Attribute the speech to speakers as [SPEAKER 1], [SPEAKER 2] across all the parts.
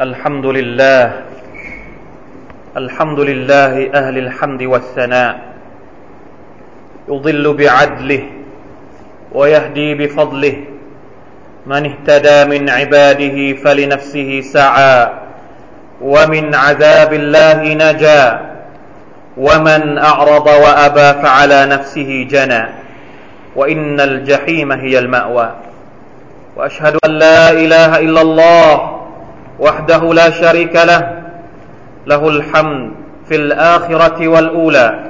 [SPEAKER 1] الحمد لله. الحمد لله أهل الحمد والثناء. يضل بعدله ويهدي بفضله. من اهتدى من عباده فلنفسه سعى. ومن عذاب الله نجا. ومن أعرض وأبى فعلى نفسه جنى. وإن الجحيم هي المأوى. وأشهد أن لا إله إلا الله وحده لا شريك له له الحمد في الآخرة والأولى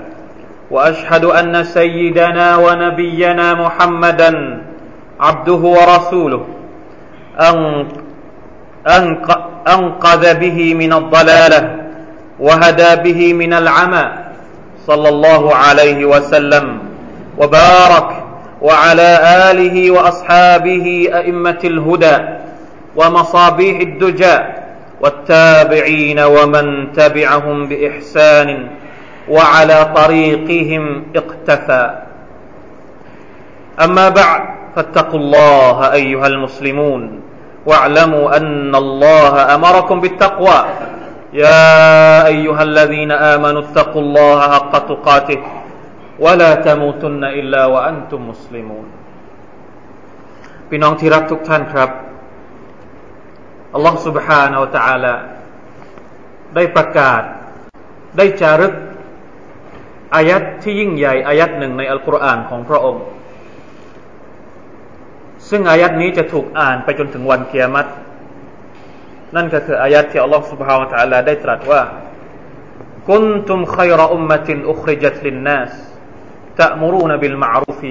[SPEAKER 1] وأشهد أن سيدنا ونبينا محمدا عبده ورسوله أنقذ به من الضلالة وهدى به من العمى صلى الله عليه وسلم وبارك وعلى آله وأصحابه أئمة الهدى. ومصابيح الدجى والتابعين ومن تبعهم بإحسان وعلى طريقهم اقتفى أما بعد فاتقوا الله أيها المسلمون واعلموا أن الله أمركم بالتقوى يا أيها الذين آمنوا اتقوا الله حق تقاته ولا تموتن إلا وأنتم مسلمون พี่น้องที่รักทุกท่านครับ อัลลอฮฺ سبحانه และ تعالى ได้ประกาศ ได้จารึกอายัดที่ยิ่งใหญ่อายัดหนึ่งในอัลกุรอานของพระองค์ ซึ่งอายัดนี้จะถูกอ่านไปจนถึงวันเกียรตินั่นก็คืออายัดที่อัลลอฮฺ سبحانه และ تعالى ได้ตรัสว่า كنتم خير أمة أخرجت للناس تأمرون بالمعروف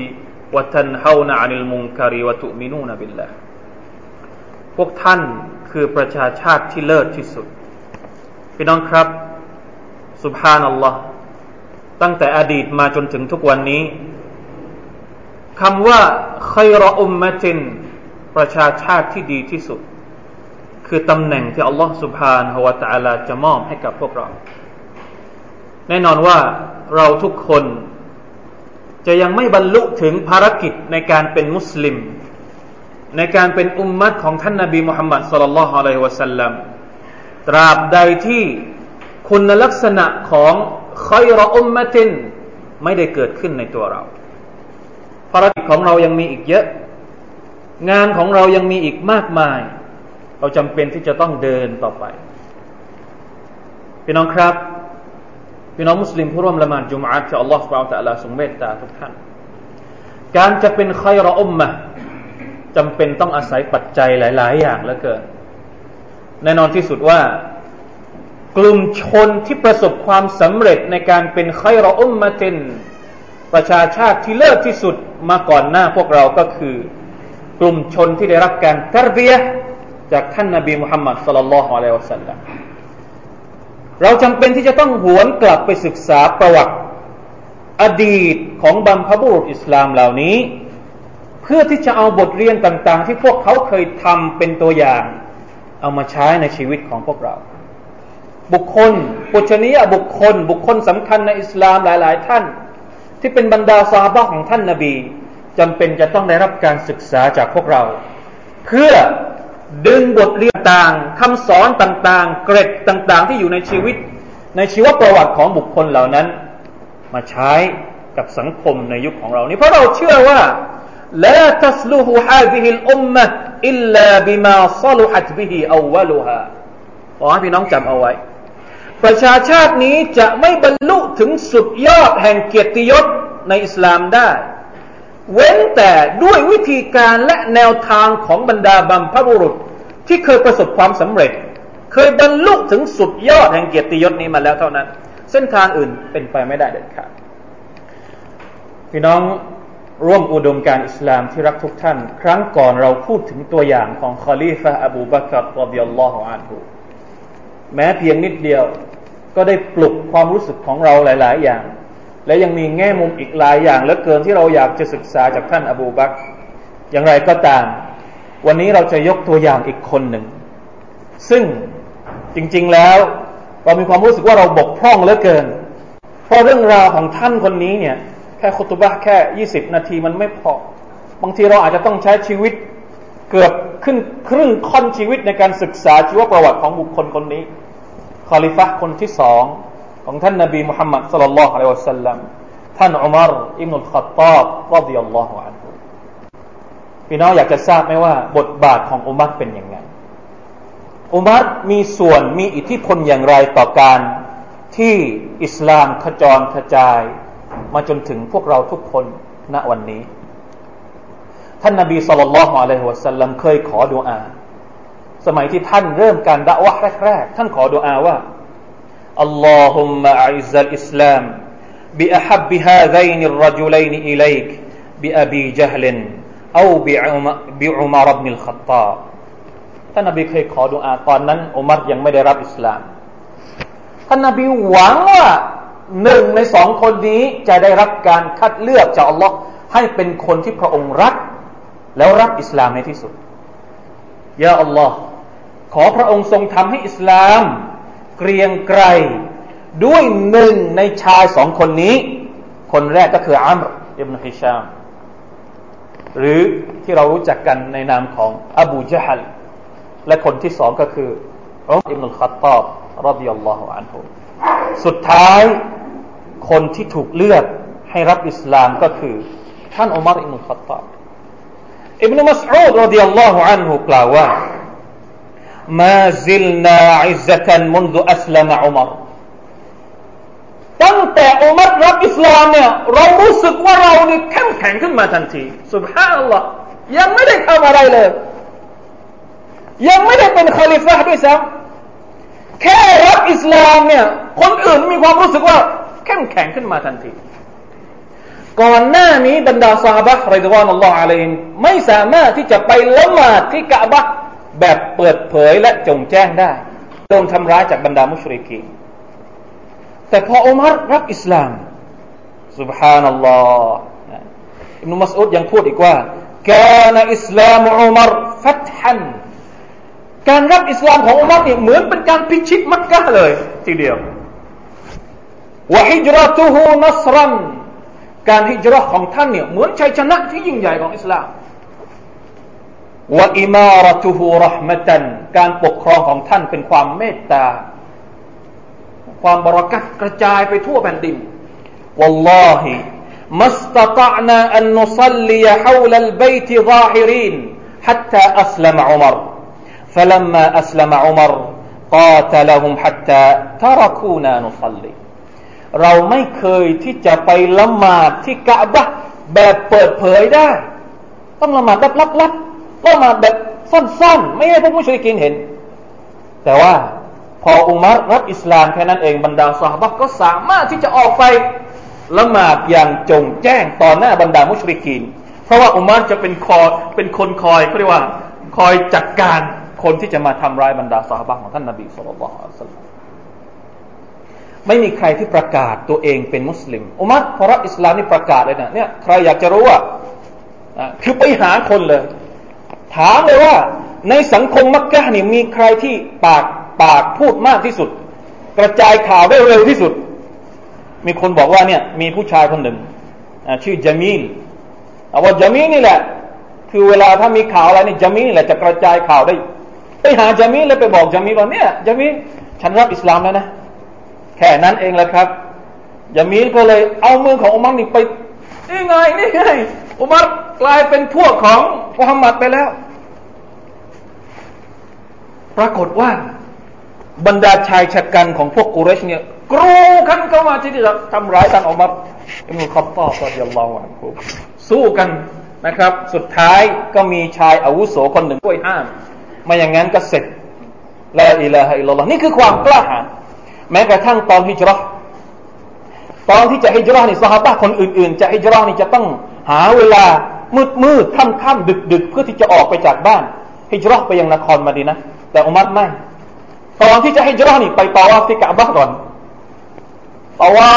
[SPEAKER 1] وتنهون عن المنكر وتؤمنون بالله พวกท่าน คือประชาชาติที่เลิศที่สุด พี่น้องครับ สุบฮานัลลอฮ์ตั้งแต่อดีตมาจนถึงทุกวันนี้คำว่าคอยรออุมมะตินประชาชาติที่ดีที่สุด คือตำแหน่งที่อัลลอฮ์สุบฮานฮวาตาลาจะมอบให้กับพวกเรา แน่นอนว่าเราทุกคนจะยังไม่บรรลุถึงภารกิจในการเป็นมุสลิม ในการเป็นอุมมัตของท่านนาบีมุฮัมมัดสุลลัลลอฮุอะลัยฮิวะสัลลัมตราบใดที่คุณลักษณะของคอยรออุมมะตินไม่ได้เกิดขึ้นในตัวเราภารกิจของเรายังมีอีกเยอะ งานของเรายังมีอีกมากมาย เราจำเป็นที่จะต้องเดินต่อไปพี่น้องครับพี่น้องมุสลิมผู้ร่วมละหมาดจุมอาที่อัลลอฮฺสุบะฮฺตะลาทรงเมตตาทุกท่าน การจะเป็นใครรออุมมะ จำเป็นต้องอาศัยปัจจัยหลาย ๆ อย่างแล้วเกินแน่นอนที่สุดว่า กลุ่มชนที่ประสบความสำเร็จในการเป็นใครออุมมะเตนประชาชาติที่เลิศที่สุดมาก่อนหน้าพวกเราก็คือ กลุ่มชนที่ได้รับการตรเบียจากท่านนาบีมุฮัมมัดสลลัลลอฮุอะลัยฮิวะสัลลัมเราจำเป็นที่จะต้องหวนกลับไปศึกษาประวัติอดีตของบรรพบุรุษอิสลามเหล่านี้ พื่อที่จะเอาบทเรียนต่าง ๆ ที่พวกเขาเคยทำเป็นตัวอย่าง เอามาใช้ในชีวิตของพวกเรา บุคคลปุชนียบุคคล บุคคลสำคัญในอิสลามหลาย ๆ ท่าน ที่เป็นบรรดาซาบะของท่านนาบีจำเป็นจะต้องได้รับการศึกษาจากพวกเรา เพื่อดึงบทเรียนต่างคำสอนต่าง ๆ เกร็ดต่าง ๆ ที่อยู่ในชีวิต ในชีวประวัติของบุคคลเหล่านั้น มาใช้กับสังคมในยุคของเรานี้เพราะเราเชื่อว่า لا تصلح هذه الأمة إلا بما صلحت به أولها ขอให้พี่น้องจำเอาไว้ ประชาชาตินี้จะไม่บรรลุถึงสุดยอดแห่งเกียรติยศในอิสลามได้ เว้นแต่ด้วยวิธีการและแนวทางของบรรดาบัมพบุรุษ ที่เคยประสบความสำเร็จ เคยบรรลุถึงสุดยอดแห่งเกียรติยศนี้มาแล้วเท่านั้น เส้นทางอื่นเป็นไปไม่ได้เด็ดขาดพี่น้อง ร่วมอุดมการอิสลามที่รักทุกท่าน ครั้งก่อนเราพูดถึงตัวอย่างของคอลีฟะอบูบักรรดิยัลลอฮุอันฮุแม้เพียงนิดเดียวก็ได้ปลุกความรู้สึกของเราหลาย ๆ อย่าง และยังมีแง่มุมอีกหลายอย่างเหลือเกินที่เราอยากจะศึกษาจากท่านอบูบักอย่างไรก็ตาม วันนี้เราจะยกตัวอย่างอีกคนหนึ่ง ซึ่งจริง ๆ แล้วเรามีความรู้สึกว่าเราบกพร่องเหลือเกิน เพราะเรื่องราวของท่านคนนี้เนี่ย แค่คุตบะแค่ยี่สิบนาทีมันไม่พอ บางทีเราอาจจะต้องใช้ชีวิตเกือบขึ้นครึ่งค่อนชีวิตในการศึกษาชีวประวัติของบุคคลคนนี้คอลิฟะคนที่สองของท่านนบีมุฮัมมัดสลลัลลอฮุอะลัยฮิวะสัลลัมท่านอุมารอิบนุลขัตตาบรดิยัลลอฮุอันฮุพี่น้องอยากจะทราบไหมว่า บทบาทของอุมัรเป็นยังไงอุมัรมีส่วนมีอิทธิพลอย่างไรต่อการที่อิสลามขจรกระจาย มาจนถึงพวกเราทุกคนณวันนี้ ท่านนบีสุลต่านละฮ์อะลัยฮิวะสัลลัมเคยขอดุอา สมัยที่ท่านเริ่มการด่าวะแรกๆท่านขอดุอาว่าอัลลอฮุมะอิซัลอิสลาม بأحب هذين الرجلين إليك بأبي جهل أو بعمر بن الخطاب ท่านนบีเคยขอดุอาตอนนั้นอุมัรยังไม่ได้รับอิสลามท่านนบีหวังว่า หนึ่งในสองคนนี้จะได้รับการคัดเลือกจากอัลลอฮ์ให้เป็นคนที่พระองค์รัก แล้วรับอิสลามในที่สุดยาอัลลอฮ์ขอพระองค์ทรงทำให้อิสลาม เกรียงไกรด้วยหนึ่งในชายสองคนนี้ คนแรกก็คืออัมรอิบนุฮิชาม หรือที่เรารู้จักกันในนามของอบูจฮัลและคนที่สองก็คืออุมอิบนุลขัตตอบรดิยัลลอฮุอันฮุ สุดท้ายคนที่ถูกเลือกให้รับอิสลามก็คือ ท่านอุมารอิบนุลขัตตอบอิบนุมัสอูดรดิยัลลอฮุอันฮุกล่าวว่า ما زلنا عزة منذ أسلم عمر ตั้งแต่อุมัรรับอิสลามเนี่ยเรารู้สึกว่าเราเนี่ยเข้มแข็งขึ้นมาทันทีสุบฮานัลลอฮ์ยังไม่ได้ทำอะไรเลย ยังไม่ได้เป็นคอลิฟะด้วยซ้ำ แค่รับอิสลามเนี่ยคนอื่นมีความรู้สึกว่าเข้มแข็งขึ้นมาทันที ก่อนหน้านี้บรรดาซาบะรดิวานัลลอฮ์อะลัยฮิไม่สามารถที่จะไปละหมาดที่กะบะแบบเปิดเผยและจงแจ้งได้โดนทำร้ายจากบรรดามุชริกีแต่พออุมัรรับอิสลาม سبحان อัลลอฮ์อิบนุมัสอุดยังพูดอีกว่า كان إسلام عمر فتحا การรับอิสลามของอุมัรเนี่ยเหมือนเป็นการพิชิตมักกะเลย ทีเดียววะฮิจรัตุฮูนัสรันการฮิจรัตของท่านเนี่ยเหมือนชัยชนะที่ยิ่งใหญ่ของอิสลามวะอิมารตุฮูรหมตันการปกครองของท่านเป็นความเมตตาความบรากัดกระจายไปทั่วแผ่นดิน والله ما استطعنا أن نصلي حول البيت ظاهرين حتى أسلم عمر فلما أسلم عمر قاتلهم حتى تركونا نصلي เราไม่เคยที่จะไปละหมาดที่กะบะแบบเปิดเผยได้ ต้องละหมาดแบบลับๆละหมาดแบบสั้นๆ ไม่ให้พวกมุชลิกินเห็น แต่ว่าพออุมัรรับอิสลามแค่นั้นเองบรรดาสหบก็สามารถที่จะออกไปละหมาดอย่างจงแจ้งต่อหน้าบรรดามุชริกีน เพราะว่าอุมัรจะเป็นคอเป็นคนคอยเขาเรียกว่า คอยจัดการ คนที่จะมาทำร้ายบรรดาสหบของท่านนบีสุลต่านไม่มีใครที่ประกาศตัวเองเป็นมุสลิมอุมัรพอรับอิสลามนี่ประกาศเลยนะเนี่ยใครอยากจะรู้ว่าคือไปหาคนเลย ถามเลยว่า ในสังคมมักกะนี่มีใครที่ปากปากพูดมากที่สุด กระจายข่าวได้เร็วที่สุด มีคนบอกว่าเนี่ยมีผู้ชายคนหนึ่งชื่อจามีลเอาว่าจามีลนี่แหละ คือเวลาถ้ามีข่าวอะไรนี่จามีลนี่แหละจะกระจายข่าวได้ ไปหาจามีแล้วไปบอกจามีว่าเนี่ยจามีฉันรับอิสลามแล้วนะ แค่นั้นเองแหละครับจามีก็เลยเอามือของอุมัรนี่ไปนี่ไงนี่ไงอุมัรกลายเป็นพวกของมุฮัมมัดไปแล้ว ปรากฏว่าบรรดาชายชะกันของพวกกุเรชเนี่ยกรูกันเข้ามาที่จะทำร้ายท่านอุมัรอิมุขับตอบรดิยัลลอฮุอันฮุสู้กันนะครับ สุดท้ายก็มีชายอาวุโสคนหนึ่งช่วยห้าม ไม่อย่างนั้นก็เสร็จละอิลาฮะอิลลัลลอฮ์นี่คือความกล้าหาญแม้กระทั่งตอนฮิจรัชตอนที่จะฮิจรัชนี่สหายคนอื่น ๆ จะฮิจรัชนี่จะต้องหาเวลามืดมืดค่ำค่ำดึกดึกเพื่อที่จะออกไปจากบ้านฮิจรัชไปยังนครมาดีนะแต่อุมัรไม่ตอนที่จะให้จรานี่ไปตาวาที่กะบะก่อนตาวา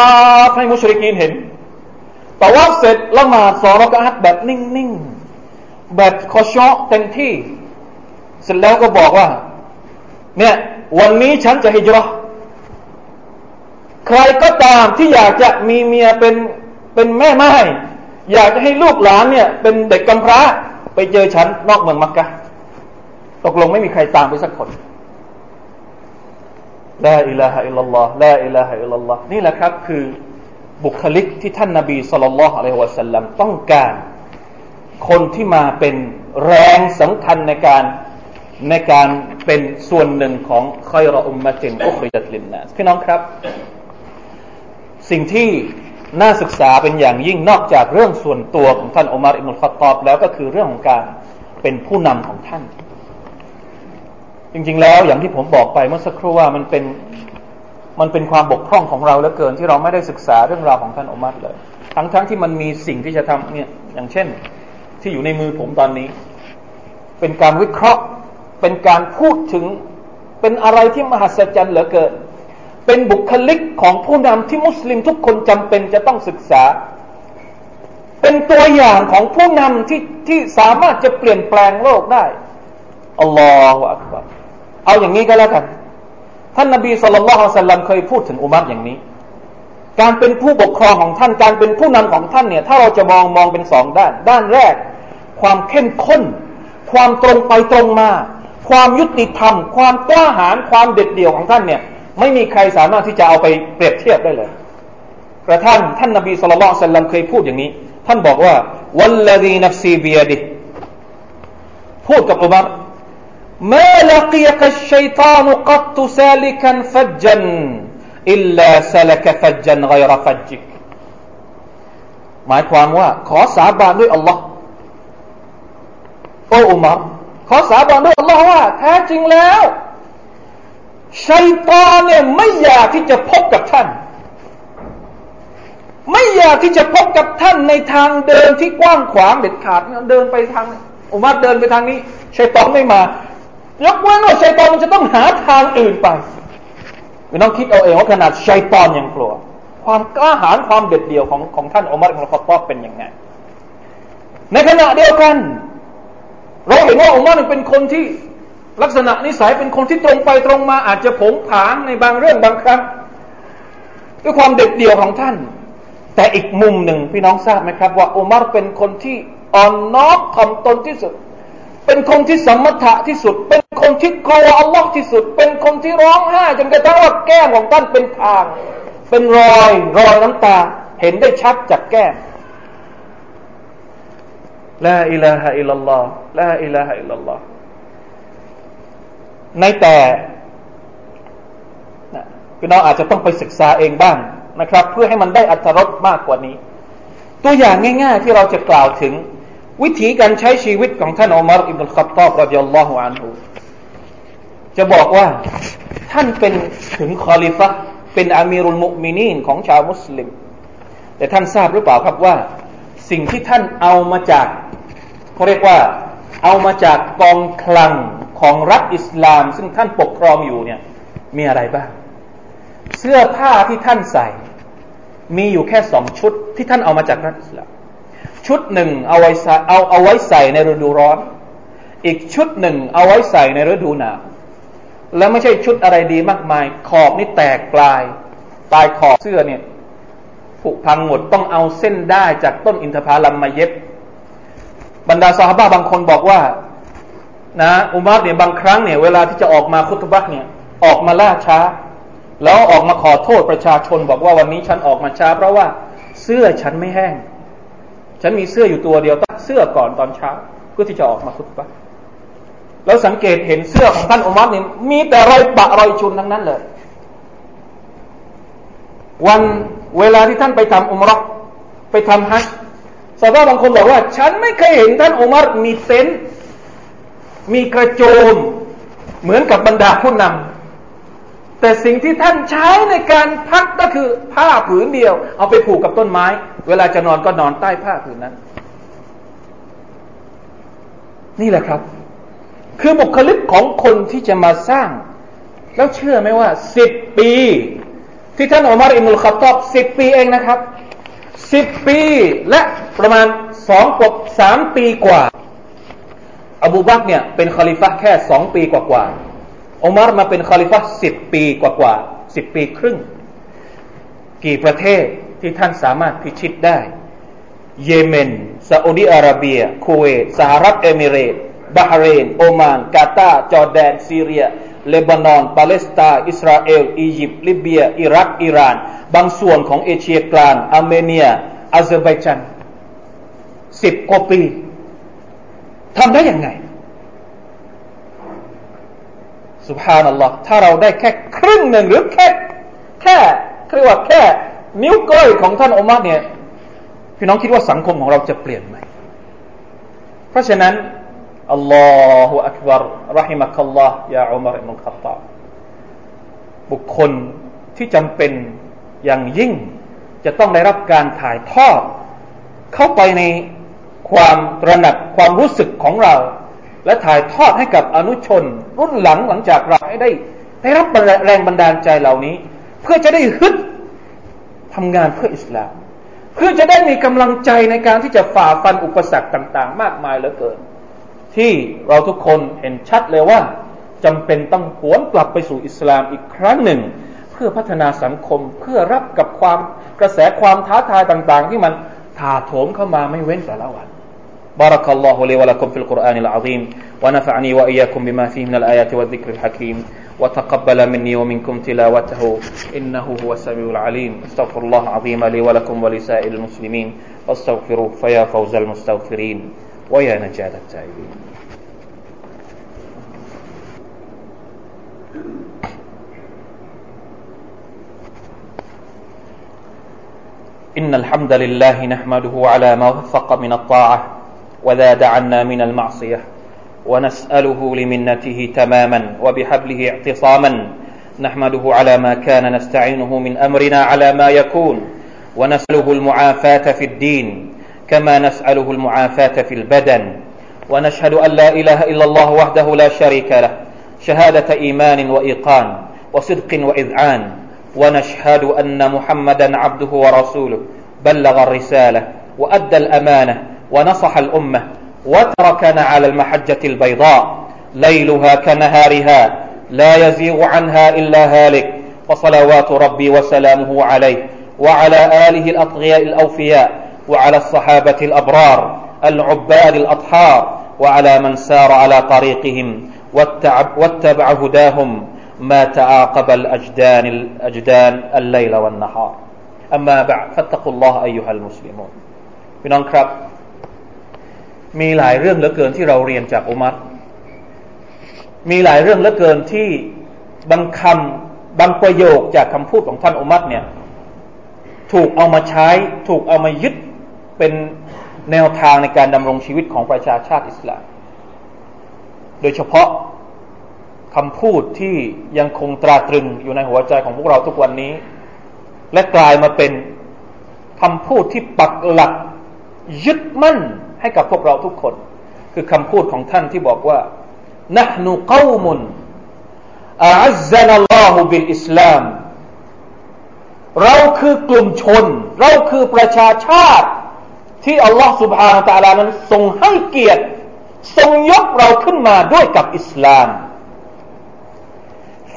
[SPEAKER 1] ให้มุชริกีนเห็นตาวาเสร็จละหมาดสองรักอัตแบบนิ่งๆแบบคอชอเต็มที่ เสร็จแล้วก็บอกว่า เนี่ยวันนี้ฉันจะฮิจรัใครก็ตามที่อยากจะมีเมียเป็นเป็นแม่ไม้อยากจะให้ลูกหลานเนี่ย เป็นเด็กกำพร้า ไปเจอฉันนอกเมืองมักกะตกลงไม่มีใครตามไปสักคนลาอิลาฮะอิลลัลลอฮ์ลาอิลาฮะอิลลัลลอฮ์นี่แหละครับคือบุคลิกที่ท่านนาบีสุลต่านละอะลัยฮิวะสัลลัมต้องการ คนที่มาเป็นแรงสำคัญในการ ในการเป็นส่วนหนึ่งของคอยรออุมมะตินอุคริจัตลินนัสพี่น้องครับ สิ่งที่น่าศึกษาเป็นอย่างยิ่งนอกจากเรื่องส่วนตัวของท่านอุมารอิมุลขตอบแล้วก็คือเรื่องของการเป็นผู้นำของท่าน จริงๆแล้วอย่างที่ผมบอกไปเมื่อสักครู่ว่ามันเป็นมันเป็นความบกพร่องของเราเหลือเกินที่เราไม่ได้ศึกษาเรื่องราวของท่านอุมัรเลย ทั้งๆทที่มันมีสิ่งที่จะทำเนี่ยอย่างเช่น ที่อยู่ในมือผมตอนนี้ เป็นการวิเคราะห์ เป็นการพูดถึงเป็นอะไรที่มหัศจรรย์เหลือเกิน เป็นบุคลิกของผู้นำที่มุสลิมทุกคนจำเป็นจะต้องศึกษา เป็นตัวอย่างของผู้นำที่ที่สามารถจะเปลี่ยนแปลงโลกได้อัลลอฮฺอักบารเอาอย่างนี้ก็แล้วกัน ท่านนบีสุลต่านละสัลลัมเคยพูดถึงอุมัรอย่างนี้ การเป็นผู้ปกครองของท่านการเป็นผู้นำของท่านเนี่ย ถ้าเราจะมองมองเป็นสองด้าน ด้านแรก ความเข้มข้น ความตรงไปตรงมา ความยุติธรรม ความกล้าหาญความเด็ดเดี่ยวของท่านเนี่ย ไม่มีใครสามารถที่จะเอาไปเปรียบเทียบได้เลยกระทั่งท่านนบีสุลต่านเคยพูดอย่างนี้ ท่านบอกว่าوالذي نفسي بيده พูดกับอุมัร ما لقيك الشيطان قط سالكا فجاอิลลาซาลกฟัจจันไกรฟัจจิกหมายความว่า ขอสาบานด้วยอัลลอฮ์โอ้อุมาร ขอสาบานด้วยอัลลอฮ์ว่าแท้จริงแล้วชัยตอนเนี่ยไม่อยากที่จะพบกับท่าน ไม่อยากที่จะพบกับท่านในทางเดินที่กว้างขวางเด็ดขาดเดินไปทางอุมัรเดินไปทางนี้ชัยตอนไม่มายกเว้นว่าชัยตอนมันจะต้องหาทางอื่นไปไม่ต้องคิดเอาเองว่าขนาดชัยตอนยังกลัว ความกล้าหาญความเด็ดเดี่ยวของของท่านอุมัรอิบนุขอตอเป็นยังไงในขณะเดียวกัน เราเห็นว่าอุมัรเป็นคนที่ลักษณะนิสัยเป็นคนที่ตรงไปตรงมาอาจจะผงผางในบางเรื่องบางครั้งด้วยความเด็ดเดี่ยวของท่าน แต่อีกมุมหนึ่งพี่น้องทราบไหมครับ ว่าอุมัรเป็นคนที่อ่อนน้อมถ่อมตนที่สุด เป็นคนที่สมถะที่สุด เป็นคนที่กลัวอัลลอฮ์ที่สุด เป็นคนที่ร้องไห้จนกระทั่งว่าแก้มของท่านเป็นทาง เป็นรอยรอยน้ำตา เห็นได้ชัดจากแก้ม ลาอิลาฮะอิลลัลลอฮ์ลาอิลาฮะอิลลัลลอฮ์ในแต่พี่น้องอาจจะต้องไปศึกษาเองบ้างนะครับ เพื่อให้มันได้อัตรสมากกว่านี้ ตัวอย่างง่ายๆ ที่เราจะกล่าวถึง วิธีการใช้ชีวิตของท่านอุมารอิบนุลขัตตอบรดิยัลลอฮุอันฮูจะบอกว่าท่านเป็นถึงคอลิฟะเป็นอามีรุลมุมินีนของชาวมุสลิม แต่ท่านทราบหรือเปล่าครับว่า สิ่งที่ท่านเอามาจากเขาเรียกว่าเอามาจากกองคลังของรัฐอิสลาม ซึ่งท่านปกครองอยู่เนี่ยมีอะไรบ้าง เสื้อผ้าที่ท่านใส่ มีอยู่แค่สองชุดที่ท่านเอามาจากรัฐอิสลาม ชุดหนึ่งเอาไว้ใส่เอาเอาไว้ใส่ในฤดูร้อน อีกชุดหนึ่งเอาไว้ใส่ในฤดูหนาวแล้วไม่ใช่ชุดอะไรดีมากมาย ขอบนี่แตกปลายปลายขอบเสื้อเนี่ย ผุพังหมดต้องเอาเส้นได้จากต้นอินทผลัมมาเย็บ บรรดาสาบะบางคนบอกว่า นะอุมารเนี่ยบางครั้งเนี่ยเวลาที่จะออกมาคุตบักเนี่ยออกมาล่าช้า แล้วออกมาขอโทษประชาชน บอกว่าวันนี้ฉันออกมาช้า เพราะว่าเสื้อฉันไม่แห้ง ฉันมีเสื้ออยู่ตัวเดียวตัดเสื้อก่อนตอนเช้าเพื่อที่จะออกมาคุตบักแล้วสังเกตเห็นเสื้อของท่านอุมัรเนี่ยมีแต่รอยปะรอยชุนทั้งนั้นเลย วัน เวลาที่ท่านไปทำอุมรักไปทำฮัจสาวบางคนบอกว่า ฉันไม่เคยเห็นท่านอุมัรมีเต็นมีกระโจม เหมือนกับบรรดาผู้นำแต่สิ่งที่ท่านใช้ในการพักก็คือผ้าผืนเดียว เอาไปผูกกับต้นไม้ เวลาจะนอนก็นอนใต้ผ้าผืนนั้น นี่แหละครับ คือบุคลิกของคนที่จะมาสร้าง แล้วเชื่อไหมว่าสิบปี ที่ท่านอุมัรอิบนุลค็อฏฏอบสิบปีเองนะครับสิบปีและประมาณสองกว่าสามปีกว่า อบูบักรเนี่ยเป็นคอลิฟะแค่สองปีกว่ากว่าอุมัรมาเป็นคอลิฟะสิบปีกว่ากว่าสิบปีครึ่ง กี่ประเทศที่ท่านสามารถพิชิตได้ เยเมนซาอุดีอาระเบีย คูเวตสหรัฐเอมิเรตบาฮเรน โอมาน กาตาร์จอร์แดน ซีเรีย เลบานอน ปาเลสไตน์อิสราเอล อียิปต์ลิเบีย อิรัก อิหร่าน บางส่วนของเอเชียกลางอาร์เมเนียอาเซอร์ไบจานสิบกว่าปีทำได้ยังไงسبحان اللهถ้าเราได้แค่ครึ่งหนึ่งหรือแค่แค่เรียกว่าแค่ นิ้วก้อยของท่านอุมัรเนี่ยพี่น้องคิดว่าสังคมของเราจะเปลี่ยนไหม เพราะฉะนั้น อัลลอฮฺอักบารรหิมะคัลลอฮ์ยาอุมาริมุลขตาบุคคลที่จำเป็นอย่างยิ่ง จะต้องได้รับการถ่ายทอด เข้าไปในความตระหนักความรู้สึกของเรา และถ่ายทอดให้กับอนุชน รุ่นหลังหลังจากเราให้ได้ ได้รับแรงบันดาลใจเหล่านี้ เพื่อจะได้ฮึดทำงานเพื่ออิสลาม เพื่อจะได้มีกำลังใจในการที่จะฝ่าฟันอุปสรรคต่าง ๆ มากมายเหลือเกิน ที่เราทุกคนเห็นชัดเลยว่าจำเป็นต้องหวนกลับไปสู่อิสลามอีกครั้งหนึ่ง เพื่อพัฒนาสังคมเพื่อรับกับความกระแสความท้าทายต่าง ๆ ที่มันถาโถมเข้ามาไม่เว้นแต่ละวัน بارك الله لي ولكم في القرآن العظيم ونفعني وإياكم بما فيه من الآيات والذكر الحكيم وتقبل مني ومنكم تلاوته إنه هو السميع العليم استغفر الله العظيم لي ولكم ولسائر المسلمين واستغفروه فيا فوز المستغفرين ويا نجاة التائبين. إن الحمد لله نحمده على ما وفق من الطاعة وزاد عنا من المعصية ونسأله لمنته تماما وبحبله اعتصاما. نحمده على ما كان نستعينه من أمرنا على ما يكون ونسأله المعافاة في الدين كما نسأله المعافاة في البدن. ونشهد أن لا إله إلا الله وحده لا شريك له. شهادة إيمان وإيقان وصدق وإذعان. ونشهد أن محمدا عبده ورسوله. بلغ الرسالة وأدى الأمانة ونصح الأمة وتركنا على المحجة البيضاء. ليلها كنهارها لا يزيغ عنها إلا هالك. وصلوات ربي وسلامه عليه. وعلى آله الأطغياء الأوفياء. وعلى الصحابة الأبرار العباد الأطهار وعلى من سار على طريقهم واتبع هداهم ما تعاقب الأجدان الأجدان الليل والنهار أما بعد فاتقوا الله أيها المسلمون พี่น้องครับมีหลายเรื่องเหลือเกินที่เราเรียนจากอุมัรมีหลายเรื่องเหลือเกินที่บางคำบางประโยคจากคำพูดของท่านอุมัรเนี่ย ถูกเอามาใช้ถูกเอามายึด เป็นแนวทางในการดำรงชีวิตของประชาชาติอิสลาม โดยเฉพาะคำพูดที่ยังคงตราตรึงอยู่ในหัวใจของพวกเราทุกวันนี้ และกลายมาเป็นคำพูดที่ปักหลักยึดมั่นให้กับพวกเราทุกคน คือคำพูดของท่านที่บอกว่า نحن قوم أعزنا الله بالإسلام เราคือกลุ่มชน เราคือประชาชาติ ที่อัลลอฮฺ سبحانه และ تعالى นั้นทรงให้เกียรติทรงยกเราขึ้นมาด้วยกับอิสลาม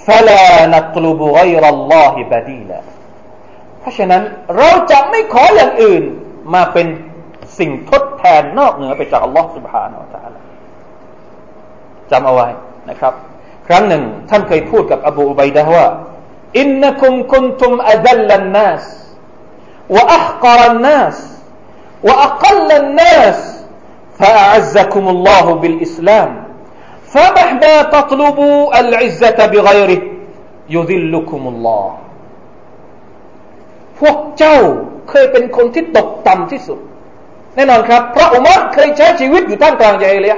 [SPEAKER 1] فلا نطلب غير الله بديلا เพราะฉะนั้นเราจะไม่ขออย่างอื่นมาเป็นสิ่งทดแทนนอกเหนือไปจากอัลลอฮ์ سبحانه และ تعالى จำเอาไว้นะครับ ครั้งหนึ่งท่านเคยพูดกับอบูอุบัยดะว่าอินนัคุมคุนตุมอดัลลันนัสวะอัคกรันนัส วะอักลลันนัส فأعزكم الله بالإسلام فمهما تطلبوا العزة بغيره يذلكم الله พวกเจ้าเคยเป็นคนที่ตกต่ำที่สุดแน่นอนครับเพราะอุมัรเคยใช้ชีวิตอยู่ท่ามกลางยาฮิลีย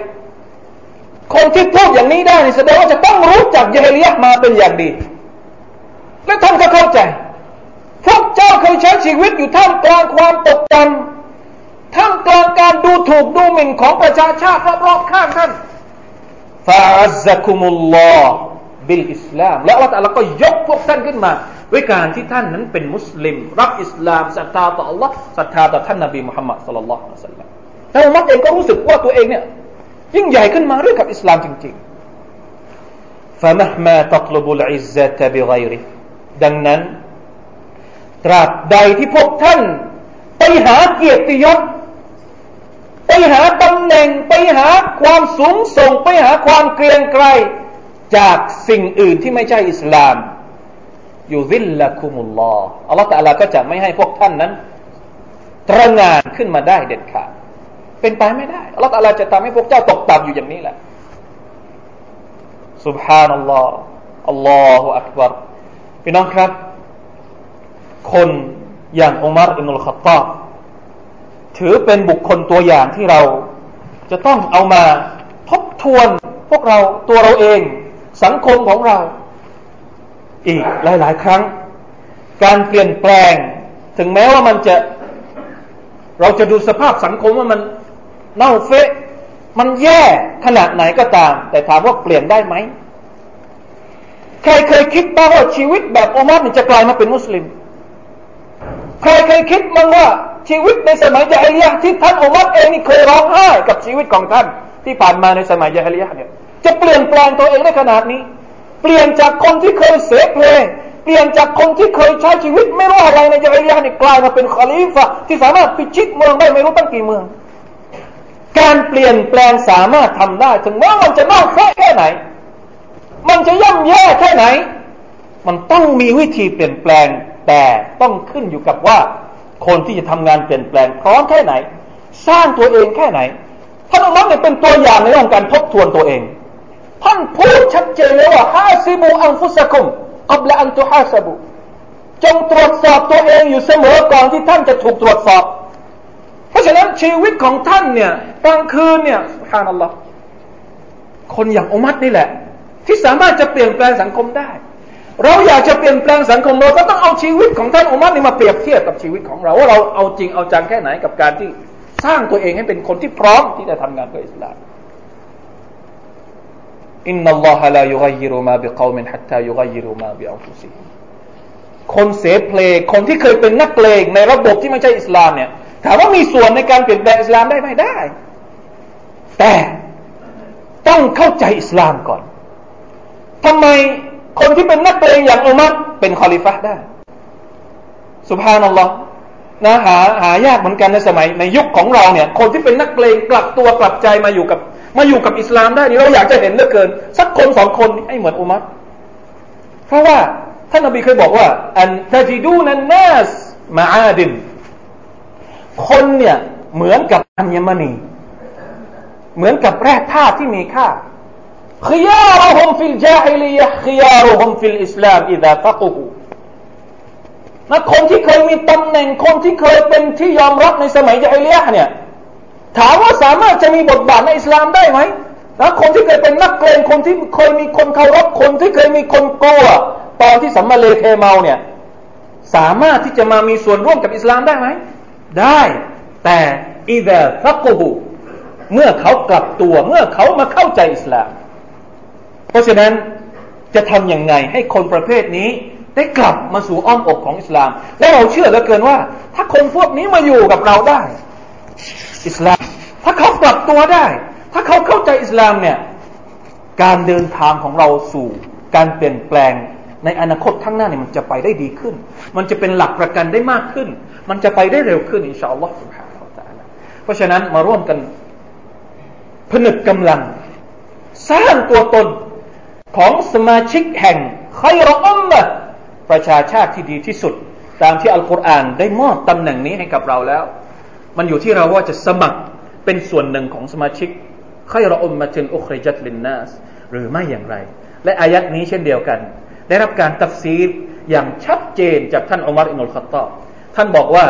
[SPEAKER 1] คนที่พูดอย่างนี้ได้แสดงว่าจะต้องรู้จักยาฮิลียมาเป็นอย่างดี และท่านก็เข้าใจ พวกเจ้าเคยใช้ชีวิตอยู่ท่ามกลางความตกต่ำ ท่ามกลางการดูถูกดูหมิ่นของประชาชาติรอบๆข้างท่านฟาอัซกุมุลลอฮ์บิลอิสลามและอัลลอฮ์ก็ยกพวกท่านขึ้นมาด้วยการที่ท่านนั้นเป็นมุสลิม รับอิสลามศรัทธาต่อ Allah ศรัทธาต่อท่านนบีมุฮัมมัดสุลลัลลอฮุอะลัยฮิสัลลัมแต่อุมัตเองก็รู้สึกว่าตัวเองเนี่ยยิ่งใหญ่ขึ้นมาด้วยกับอิสลามจริงๆ فمهما تطلب العزة بغيره ดังนั้น ตราบใดที่พวกท่านไปหาเกียรติยศ ไปหาตำแหน่งไปหาความสูงส่งไปหาความเกรียงไกรจากสิ่งอื่นที่ไม่ใช่อิสลามยูซิลละคุมุลลอฮ์อัลลอฮฺตะลาก็จะไม่ให้พวกท่านนั้น ตระงานขึ้นมาได้เด็ดขาดเป็นไปไม่ได้อัลลอฮฺตะลาจะทำให้พวกเจ้าตกต่ำอยู่อย่างนี้แหละ سبحان อัลลอฮ์อัลลอฮฺอักบารพี่น้องครับ คนอย่างอุมารอินุลขัตตา ถือเป็นบุคคลตัวอย่างที่เราจะต้องเอามาทบทวนพวกเราตัวเราเอง สังคมของเรา อีกหลาย ๆ ครั้ง การเปลี่ยนแปลง ถึงแม้ว่ามันจะ เราจะดูสภาพสังคมว่ามันเน่าเฟะมันแย่ขนาดไหนก็ตาม แต่ถามว่าเปลี่ยนได้ไหมใครเคยคิดบ้างว่าชีวิตแบบอุมัรจะกลายมาเป็นมุสลิม ใครเคยคิดมั้งว่า ชีวิตในสมัยยาฮิลียที่ท่านอุมัรเองนี่เคยร้องไห้กับชีวิตของท่าน ที่ผ่านมาในสมัยยาฮิลียเนี่ยจะเปลี่ยนแปลงตัวเองได้ขนาดนี้ เปลี่ยนจากคนที่เคยเสพเพลงเปลี่ยนจากคนที่เคยใช้ชีวิตไม่รู้อะไรในยาฮิลียนี่กลายมาเป็นคอลีฟะที่สามารถพิชิตเมืองได้ไม่รู้ตั้งกี่เมือง การเปลี่ยนแปลงสามารถทำได้ ถึงแม้มันจะน่าแค่ไหน มันจะย่ำแย่แค่ไหน มันต้องมีวิธีเปลี่ยนแปลงแต่ต้องขึ้นอยู่กับว่า คนที่จะทำงานเปลี่ยนแปลงพร้อมแค่ไหน สร้างตัวเองแค่ไหนท่านอุมัรเนี่ยเป็นตัวอย่างในเรื่องการทบทวนตัวเอง ท่านพูดชัดเจนเลยว่าฮาซิบูอันฟุสกุมกับละอันตุฮาซบุจงตรวจสอบตัวเองอยู่เสมอก่อนที่ท่านจะถูกตรวจสอบ เพราะฉะนั้นชีวิตของท่านเนี่ยกลางคืนเนี่ยฮานัลลอฮ์คนอย่างอุมัรนี่แหละ ที่สามารถจะเปลี่ยนแปลงสังคมได้ เราอยากจะเปลี่ยนแปลงสังคมเราก็ต้องเอาชีวิตของท่านอุมัรนี่มาเปรียบเทียบกับชีวิตของเราว่าเราเอาจริงเอาจังแค่ไหนกับการที่สร้างตัวเองให้เป็นคนที่พร้อมที่จะทำงานเพื่ออิสลามอินนัลลอฮะลายุกยิรุมาบิกอมินฮัตตายุกยิรุมาบิอัลฟุซีคนเสเพลงคนที่เคยเป็นนักเลงในระบบที่ไม่ใช่อิสลามเนี่ยถามว่ามีส่วนในการเปลี่ยนแปลงอิสลามได้ไหมได้ แต่ต้องเข้าใจอิสลามก่อนทำไม คนที่เป็นนักเลงอย่างอุมัรเป็นคอลิฟะได้สุภานัลลอฮ์นะหาหายากเหมือนกันในสมัยในยุคของเราเนี่ย คนที่เป็นนักเลงกลับตัวกลับใจมาอยู่กับมาอยู่กับอิสลามได้นี่เราอยากจะเห็นเหลือเกิน สักคนสองคนให้เหมือนอุมัรเพราะว่าท่านนบีเคยบอกว่า อันตจิดูนันนัสมาอาดิน คนเนี่ยเหมือนกับอัญมณี เหมือนกับแร่ธาตุที่มีค่า خيارهم في الجاهلية خيارهم في الإسلام إذا فقهوا นะคนที่เคยมีตำแหน่งคนที่เคยเป็นที่ยอมรับในสมัยยาฮิลียะเนี่ยถามว่าสามารถจะมีบทบาทในอิสลามได้ไหมนะคนที่เคยเป็นนักเกรงคนที่เคยมีคนเคารพคนที่เคยมีคนกลัวตอนที่สัมมาเลเทเมาเนี่ยสามารถที่จะมามีส่วนร่วมกับอิสลามได้ไหมได้แต่อิดะฟักกูเมื่อเขากลับตัวเมื่อเขามาเข้าใจอิสลาม เพราะฉะนั้นจะทำอย่างไงให้คนประเภทนี้ได้กลับมาสู่อ้อมอกของอิสลาม และเราเชื่อเหลือเกินว่า ถ้าคนพวกนี้มาอยู่กับเราได้ อิสลาม ถ้าเขาปรับตัวได้ ถ้าเขาเข้าใจอิสลามเนี่ยการเดินทางของเราสู่การเปลี่ยนแปลงในอนาคตข้างหน้าเนี่ยมันจะไปได้ดีขึ้น มันจะเป็นหลักประกันได้มากขึ้น มันจะไปได้เร็วขึ้นอินชาอัลลอฮฺเพราะฉะนั้นมาร่วมกัน ผนึกกำลัง สร้างตัวตน ของสมาชิกแห่งใครรอมมะประชาชาติที่ดีที่สุด ตามที่อัลกุรอานได้มอบตำแหน่งนี้ให้กับเราแล้ว มันอยู่ที่เราว่าจะสมัครเป็นส่วนหนึ่งของสมาชิกใครรอมมะตินอุคริจัตลินนัสหรือไม่อย่างไร และอายัดนี้เช่นเดียวกัน ได้รับการตัดซีรอย่างชัดเจนจากท่านอุมารอินุลขัตตอบท่านบอกว่า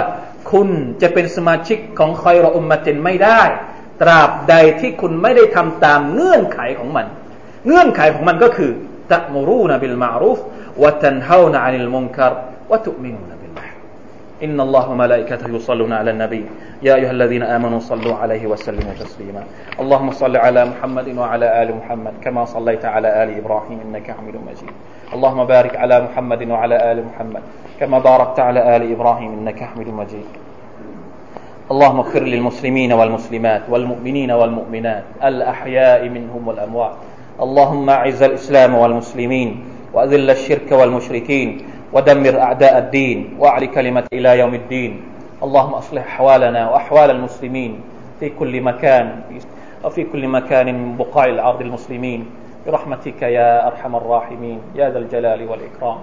[SPEAKER 1] คุณจะเป็นสมาชิกของคอยรอุมมะตินไม่ได้ ตราบใดที่คุณไม่ได้ทำตามเงื่อนไขของมัน เงื่อนไขของมันก็คือตะมุรูนบิลมารูฟวะตันฮาวนอานิลมุนคารวะตุมินูนบิลลาห์ إن الله وملائكته يصلون على النبي يا أيها الذين آمنوا صلوا عليه وسلموا تسليما اللهم صل على محمد وعلى آل محمد كما صليت على آل إبراهيم إنك حميد مجيد اللهم بارك على محمد وعلى آل محمد كما باركت على آل إبراهيم إنك حميد مجيد اللهم اغفر للمسلمين والمسلمات والمؤمنين والمؤمنات الأحياء منهم والأموات اللهم أعز الإسلام والمسلمين وأذل الشرك والمشركين ودمر أعداء الدين وأعل كلمة إلى يوم الدين. اللهم أصلح أحوالنا وأحوال المسلمين في كل مكان وفي كل مكان من بقاع الأرض المسلمين. برحمتك يا أرحم الراحمين يا ذا الجلال والإكرام.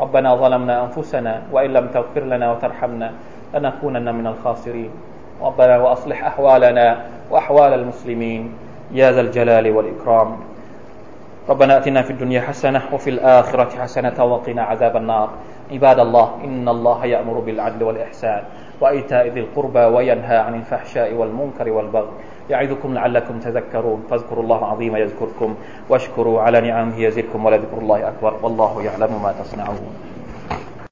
[SPEAKER 1] ربنا ظلمنا أنفسنا وإن لم تغفر لنا وترحمنا لنكونن من الخاسرين. ربنا وأصلح أحوالنا وأحوال المسلمين. يا ذا الجلال والإكرام. ربنا آتنا في الدنيا حسنة وفي الآخرة حسنة وقنا عذاب النار. عباد الله إن الله يأمر بالعدل والإحسان وإيتاء ذي القربى وينهى عن الفحشاء والمنكر والبغي يعظكم لعلكم تذكرون. فاذكروا الله العظيم يذكركم واشكروا على نعمه يزدكم ولذكر الله أكبر. والله يعلم ما تصنعون.